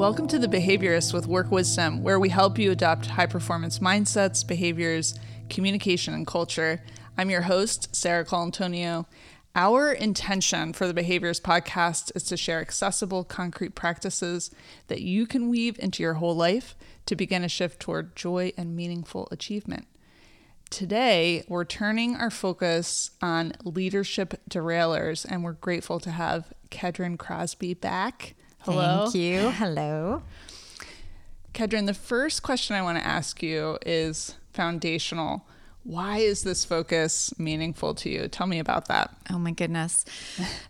Welcome to The Behaviorist with Work Wisdom, where we help you adopt high performance mindsets, behaviors, communication, and culture. I'm your host, Sarah Colantonio. Our intention for the Behaviorist podcast is to share accessible, concrete practices that you can weave into your whole life to begin a shift toward joy and meaningful achievement. Today, we're turning our focus on leadership derailers, and we're grateful to have Kedren Crosby back. Hello. Thank you. Hello. Kedren, the first question I want to ask you is foundational. Why is this focus meaningful to you? Tell me about that. Oh my goodness,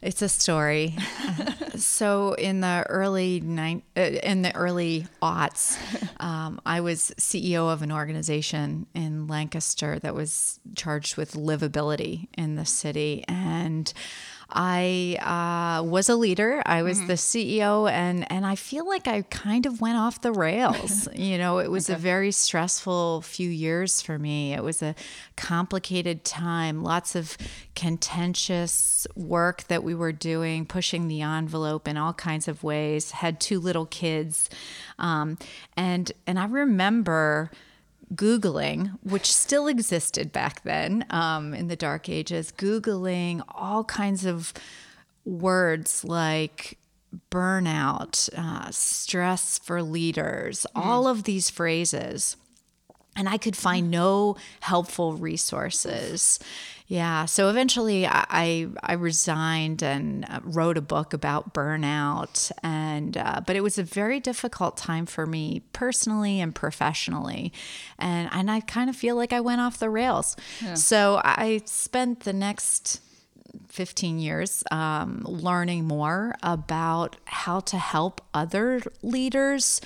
it's a story. so in the early nine, uh, in the early aughts, um, I was CEO of an organization in Lancaster that was charged with livability in the city, and I uh, was a leader. I was mm-hmm. the CEO, and and I feel like I kind of went off the rails. you know, it was okay. a very stressful few years for me. It was a complicated time. Lots of contentious work that we were doing, pushing the envelope in all kinds of ways. Had two little kids, um, and and I remember Googling, which still existed back then um, in the dark ages, Googling all kinds of words like burnout, uh, stress for leaders, mm. all of these phrases. And I could find no helpful resources. Yeah. So eventually I, I resigned and uh, wrote a book about burnout. And, uh, but it was a very difficult time for me personally and professionally. And, and I kind of feel like I went off the rails. Yeah. So I spent the next 15 years um, learning more about how to help other leaders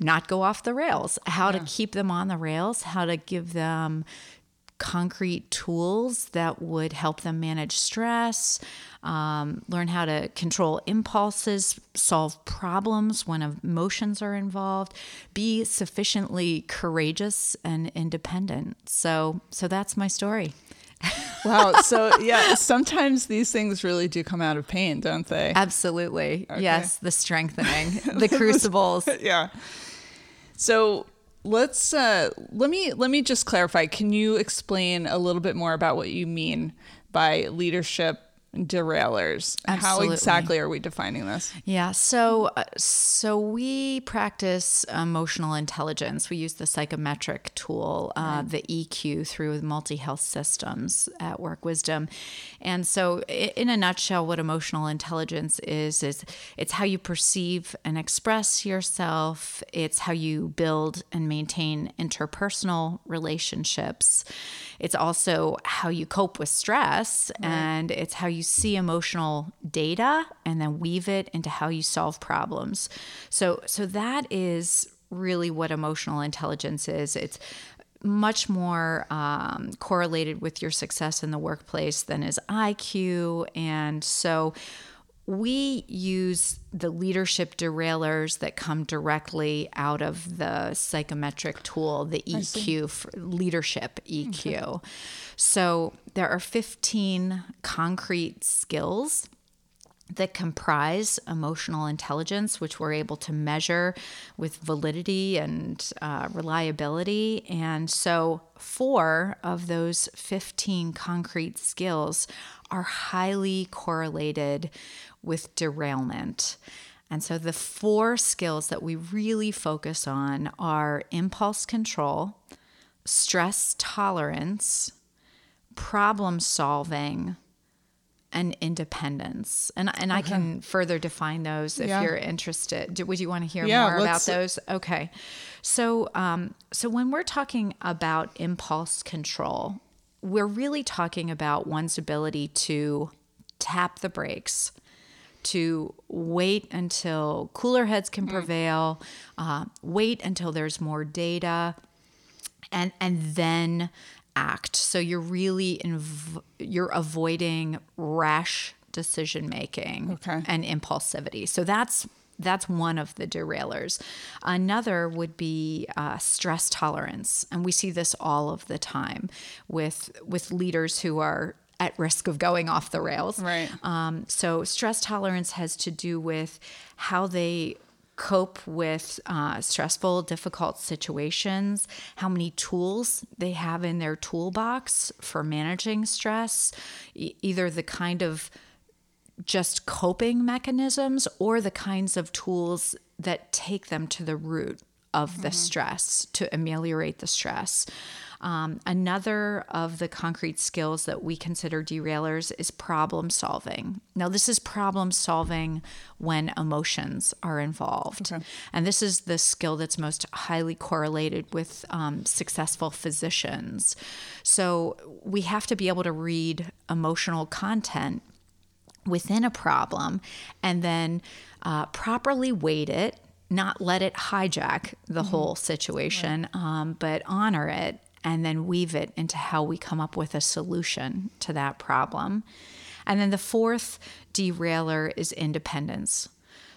not go off the rails, how yeah. to keep them on the rails, how to give them concrete tools that would help them manage stress, um, learn how to control impulses, solve problems when emotions are involved, be sufficiently courageous and independent. So, so that's my story. wow. So, yeah, sometimes these things really do come out of pain, don't they? Absolutely. Okay. Yes. The strengthening, the crucibles. yeah. So, let's uh, let me let me just clarify. Can you explain a little bit more about what you mean by leadership derailers Absolutely. how exactly are we defining this yeah so uh, so we practice emotional intelligence we use the psychometric tool uh, right. the eq through multi-health systems at work wisdom and so in a nutshell what emotional intelligence is is it's how you perceive and express yourself it's how you build and maintain interpersonal relationships it's also how you cope with stress right. and it's how you see emotional data and then weave it into how you solve problems. So so that is really what emotional intelligence is. It's much more um, correlated with your success in the workplace than is IQ. And so we use the leadership derailers that come directly out of the psychometric tool, the EQ, leadership EQ. Okay. So there are 15 concrete skills that comprise emotional intelligence, which we're able to measure with validity and uh, reliability. And so, four of those 15 concrete skills are highly correlated with derailment. And so the four skills that we really focus on are impulse control, stress tolerance, problem solving, and independence. And and okay. I can further define those if yeah. you're interested. Do, would you want to hear yeah, more about those? Okay. So um, so when we're talking about impulse control, we're really talking about one's ability to tap the brakes to wait until cooler heads can mm. prevail, uh, wait until there's more data, and and then act. So you're really inv- you're avoiding rash decision making okay. and impulsivity. So that's that's one of the derailers. Another would be uh, stress tolerance, and we see this all of the time with with leaders who are at risk of going off the rails. Right. Um, so, stress tolerance has to do with how they cope with uh, stressful, difficult situations, how many tools they have in their toolbox for managing stress, e- either the kind of just coping mechanisms or the kinds of tools that take them to the root of the stress to ameliorate the stress. Um, another of the concrete skills that we consider derailers is problem solving. Now, this is problem solving when emotions are involved. And this is the skill that's most highly correlated with um, successful physicians. So, we have to be able to read emotional content within a problem and then uh, properly weight it, not let it hijack the whole situation, um, but honor it and then weave it into how we come up with a solution to that problem. And then the fourth derailer is independence.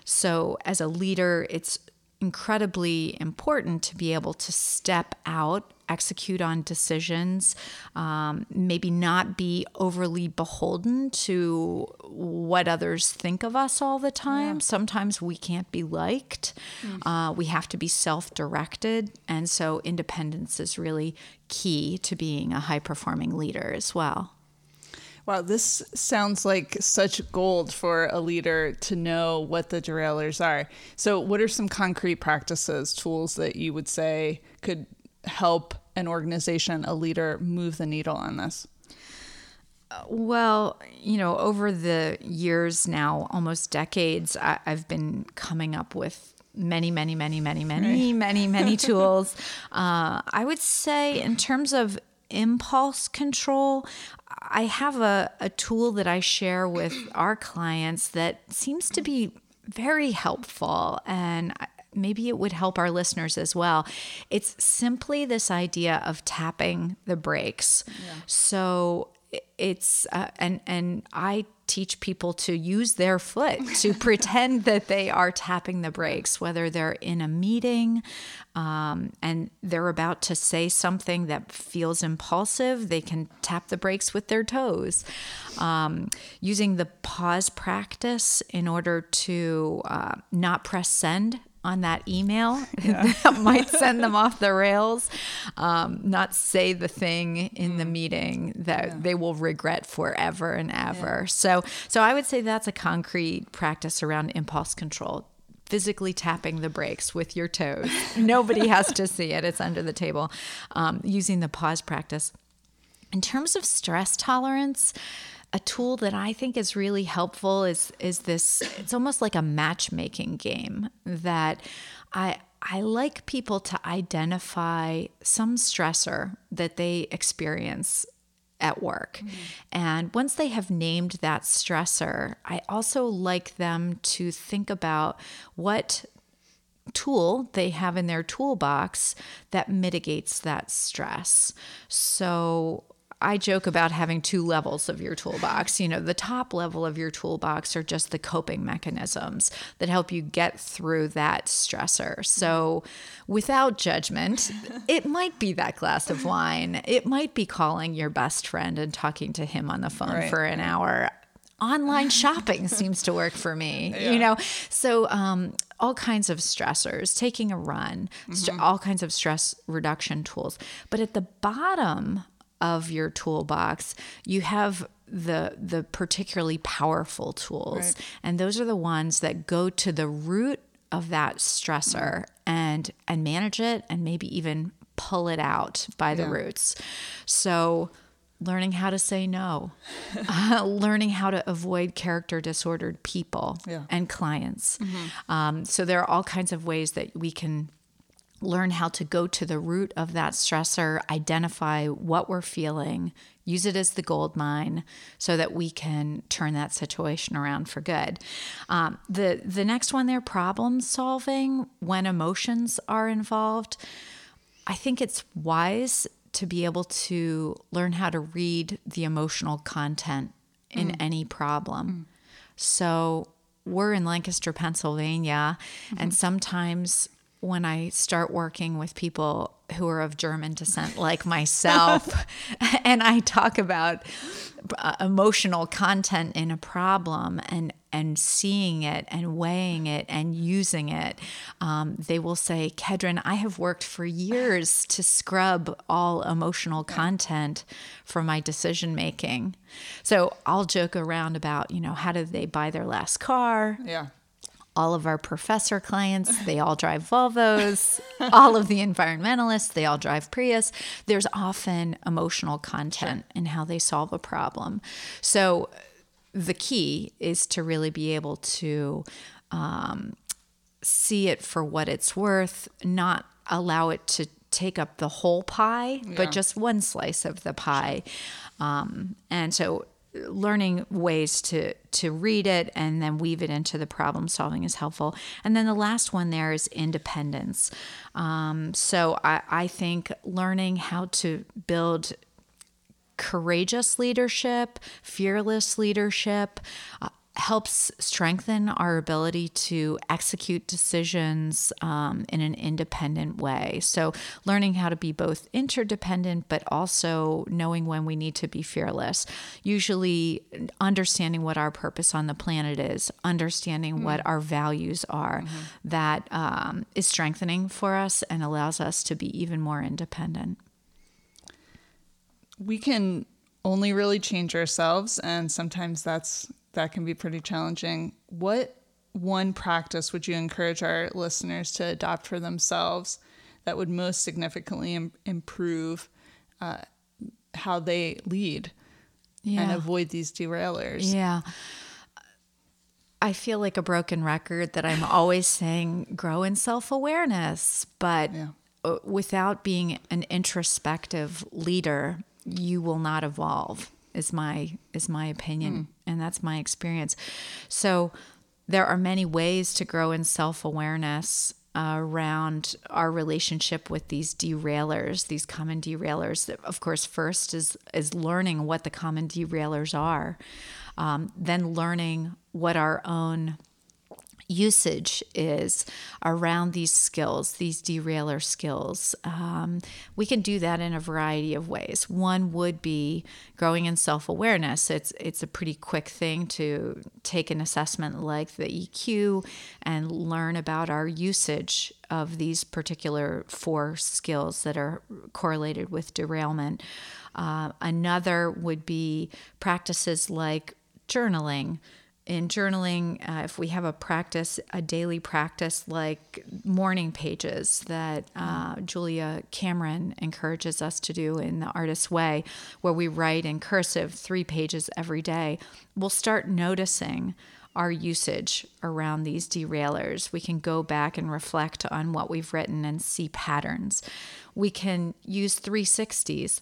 So, as a leader, it's incredibly important to be able to step out, execute on decisions, um, maybe not be overly beholden to what others think of us all the time. Sometimes we can't be liked, uh, we have to be self directed. And so, independence is really key to being a high performing leader as well. Wow, this sounds like such gold for a leader to know what the derailers are. So, what are some concrete practices, tools that you would say could help an organization, a leader, move the needle on this? Well, you know, over the years now, almost decades, I, I've been coming up with many, many, many, many, many, many, many tools. Uh, I would say, in terms of impulse control, I have a, a tool that I share with our clients that seems to be very helpful and maybe it would help our listeners as well. It's simply this idea of tapping the brakes. So it's uh, and and I teach people to use their foot to pretend that they are tapping the brakes, whether they're in a meeting um, and they're about to say something that feels impulsive, they can tap the brakes with their toes. Um, using the pause practice in order to uh, not press send on that email that might send them off the rails. Um, not say the thing in the meeting that they will regret forever and ever. So, so I would say that's a concrete practice around impulse control. Physically tapping the brakes with your toes. Nobody has to see it. It's under the table. Um, using the pause practice. In terms of stress tolerance, a tool that I think is really helpful is is this it's almost like a matchmaking game that I I like people to identify some stressor that they experience at work. Mm-hmm. And once they have named that stressor, I also like them to think about what tool they have in their toolbox that mitigates that stress. So I joke about having two levels of your toolbox. You know, the top level of your toolbox are just the coping mechanisms that help you get through that stressor. So, without judgment, it might be that glass of wine. It might be calling your best friend and talking to him on the phone Right. for an hour online shopping seems to work for me you know so um, all kinds of stressors taking a run st- all kinds of stress reduction tools but at the bottom of your toolbox you have the the particularly powerful tools Right. and those are the ones that go to the root of that stressor and and manage it and maybe even pull it out by the Yeah. roots so learning how to say no uh, learning how to avoid character disordered people Yeah. and clients um, so there are all kinds of ways that we can learn how to go to the root of that stressor, identify what we're feeling, use it as the gold mine so that we can turn that situation around for good. Um, the, the next one there, problem solving when emotions are involved. I think it's wise to be able to learn how to read the emotional content in mm. any problem. Mm. So we're in Lancaster, Pennsylvania, and mm-hmm. sometimes when I start working with people who are of German descent, like myself, and I talk about uh, emotional content in a problem and and seeing it and weighing it and using it, um, they will say, Kedren, I have worked for years to scrub all emotional content from my decision making. So I'll joke around about, you know, how did they buy their last car? Yeah all of our professor clients, they all drive Volvos. all of the environmentalists, they all drive Prius. There's often emotional content sure. in how they solve a problem. So the key is to really be able to um, see it for what it's worth, not allow it to take up the whole pie, yeah. but just one slice of the pie. Um, and so learning ways to to read it and then weave it into the problem solving is helpful. And then the last one there is independence. Um, so I, I think learning how to build courageous leadership fearless leadership uh, helps strengthen our ability to execute decisions um, in an independent way. So, learning how to be both interdependent, but also knowing when we need to be fearless. Usually, understanding what our purpose on the planet is, understanding mm-hmm. what our values are, mm-hmm. that um, is strengthening for us and allows us to be even more independent. We can only really change ourselves, and sometimes that's that can be pretty challenging. What one practice would you encourage our listeners to adopt for themselves that would most significantly Im- improve uh, how they lead yeah. and avoid these derailers? Yeah. I feel like a broken record that I'm always saying grow in self awareness, but yeah. Without being an introspective leader, you will not evolve is my is my opinion mm. And that's my experience. So there are many ways to grow in self-awareness uh, around our relationship with these derailers these common derailers of course first is is learning what the common derailers are um, then learning what our own usage is around these skills, these derailer skills. Um, we can do that in a variety of ways. One would be growing in self awareness. It's it's a pretty quick thing to take an assessment like the EQ and learn about our usage of these particular four skills that are correlated with derailment. Uh, another would be practices like journaling in journaling, uh, if we have a practice, a daily practice like morning pages that uh, Julia Cameron encourages us to do in the Artist's Way, where we write in cursive three pages every day, we'll start noticing our usage around these derailers. We can go back and reflect on what we've written and see patterns. We can use 360s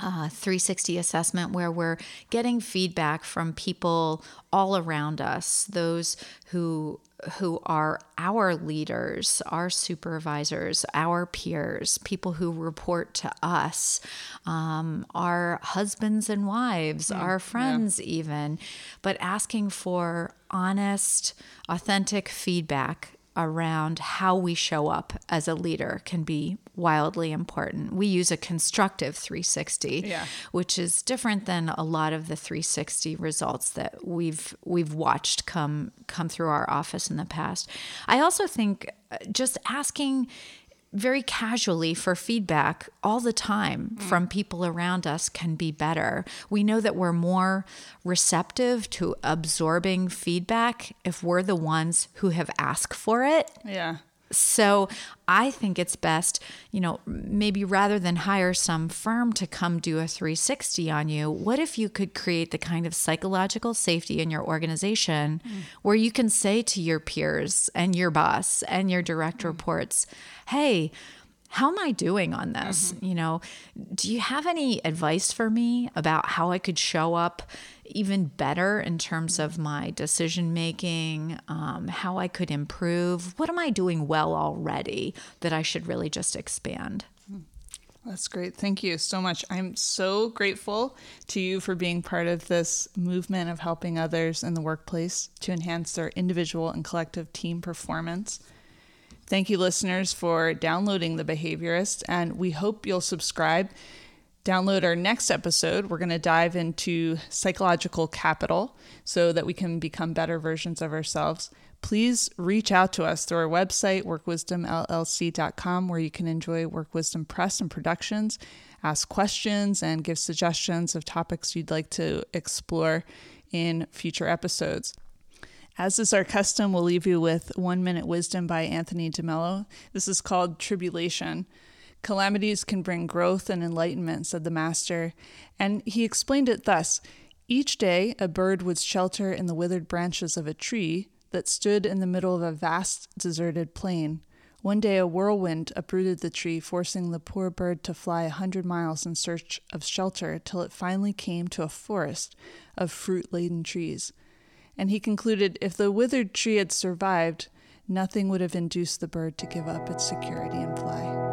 uh, 360 assessment where we're getting feedback from people all around us those who who are our leaders our supervisors our peers people who report to us um, our husbands and wives mm, our friends yeah. even but asking for honest authentic feedback around how we show up as a leader can be wildly important. We use a constructive 360, yeah. which is different than a lot of the 360 results that we've we've watched come come through our office in the past. I also think uh, just asking very casually for feedback all the time mm. from people around us can be better. We know that we're more receptive to absorbing feedback if we're the ones who have asked for it. Yeah. So I think it's best, you know, maybe rather than hire some firm to come do a 360 on you, what if you could create the kind of psychological safety in your organization mm. where you can say to your peers and your boss and your direct mm. reports, hey, how am I doing on this? Mm-hmm. You know, do you have any advice for me about how I could show up even better in terms of my decision making, um, how I could improve? What am I doing well already that I should really just expand? Hmm. That's great. Thank you so much. I'm so grateful to you for being part of this movement of helping others in the workplace to enhance their individual and collective team performance. Thank you, listeners, for downloading The Behaviorist, and we hope you'll subscribe. Download our next episode. We're going to dive into psychological capital so that we can become better versions of ourselves. Please reach out to us through our website, workwisdomllc.com, where you can enjoy Work Wisdom Press and productions, ask questions, and give suggestions of topics you'd like to explore in future episodes. As is our custom, we'll leave you with One Minute Wisdom by Anthony DeMello. This is called Tribulation. Calamities can bring growth and enlightenment, said the Master. And he explained it thus Each day, a bird would shelter in the withered branches of a tree that stood in the middle of a vast deserted plain. One day, a whirlwind uprooted the tree, forcing the poor bird to fly a hundred miles in search of shelter till it finally came to a forest of fruit laden trees and he concluded if the withered tree had survived, nothing would have induced the bird to give up its security and fly.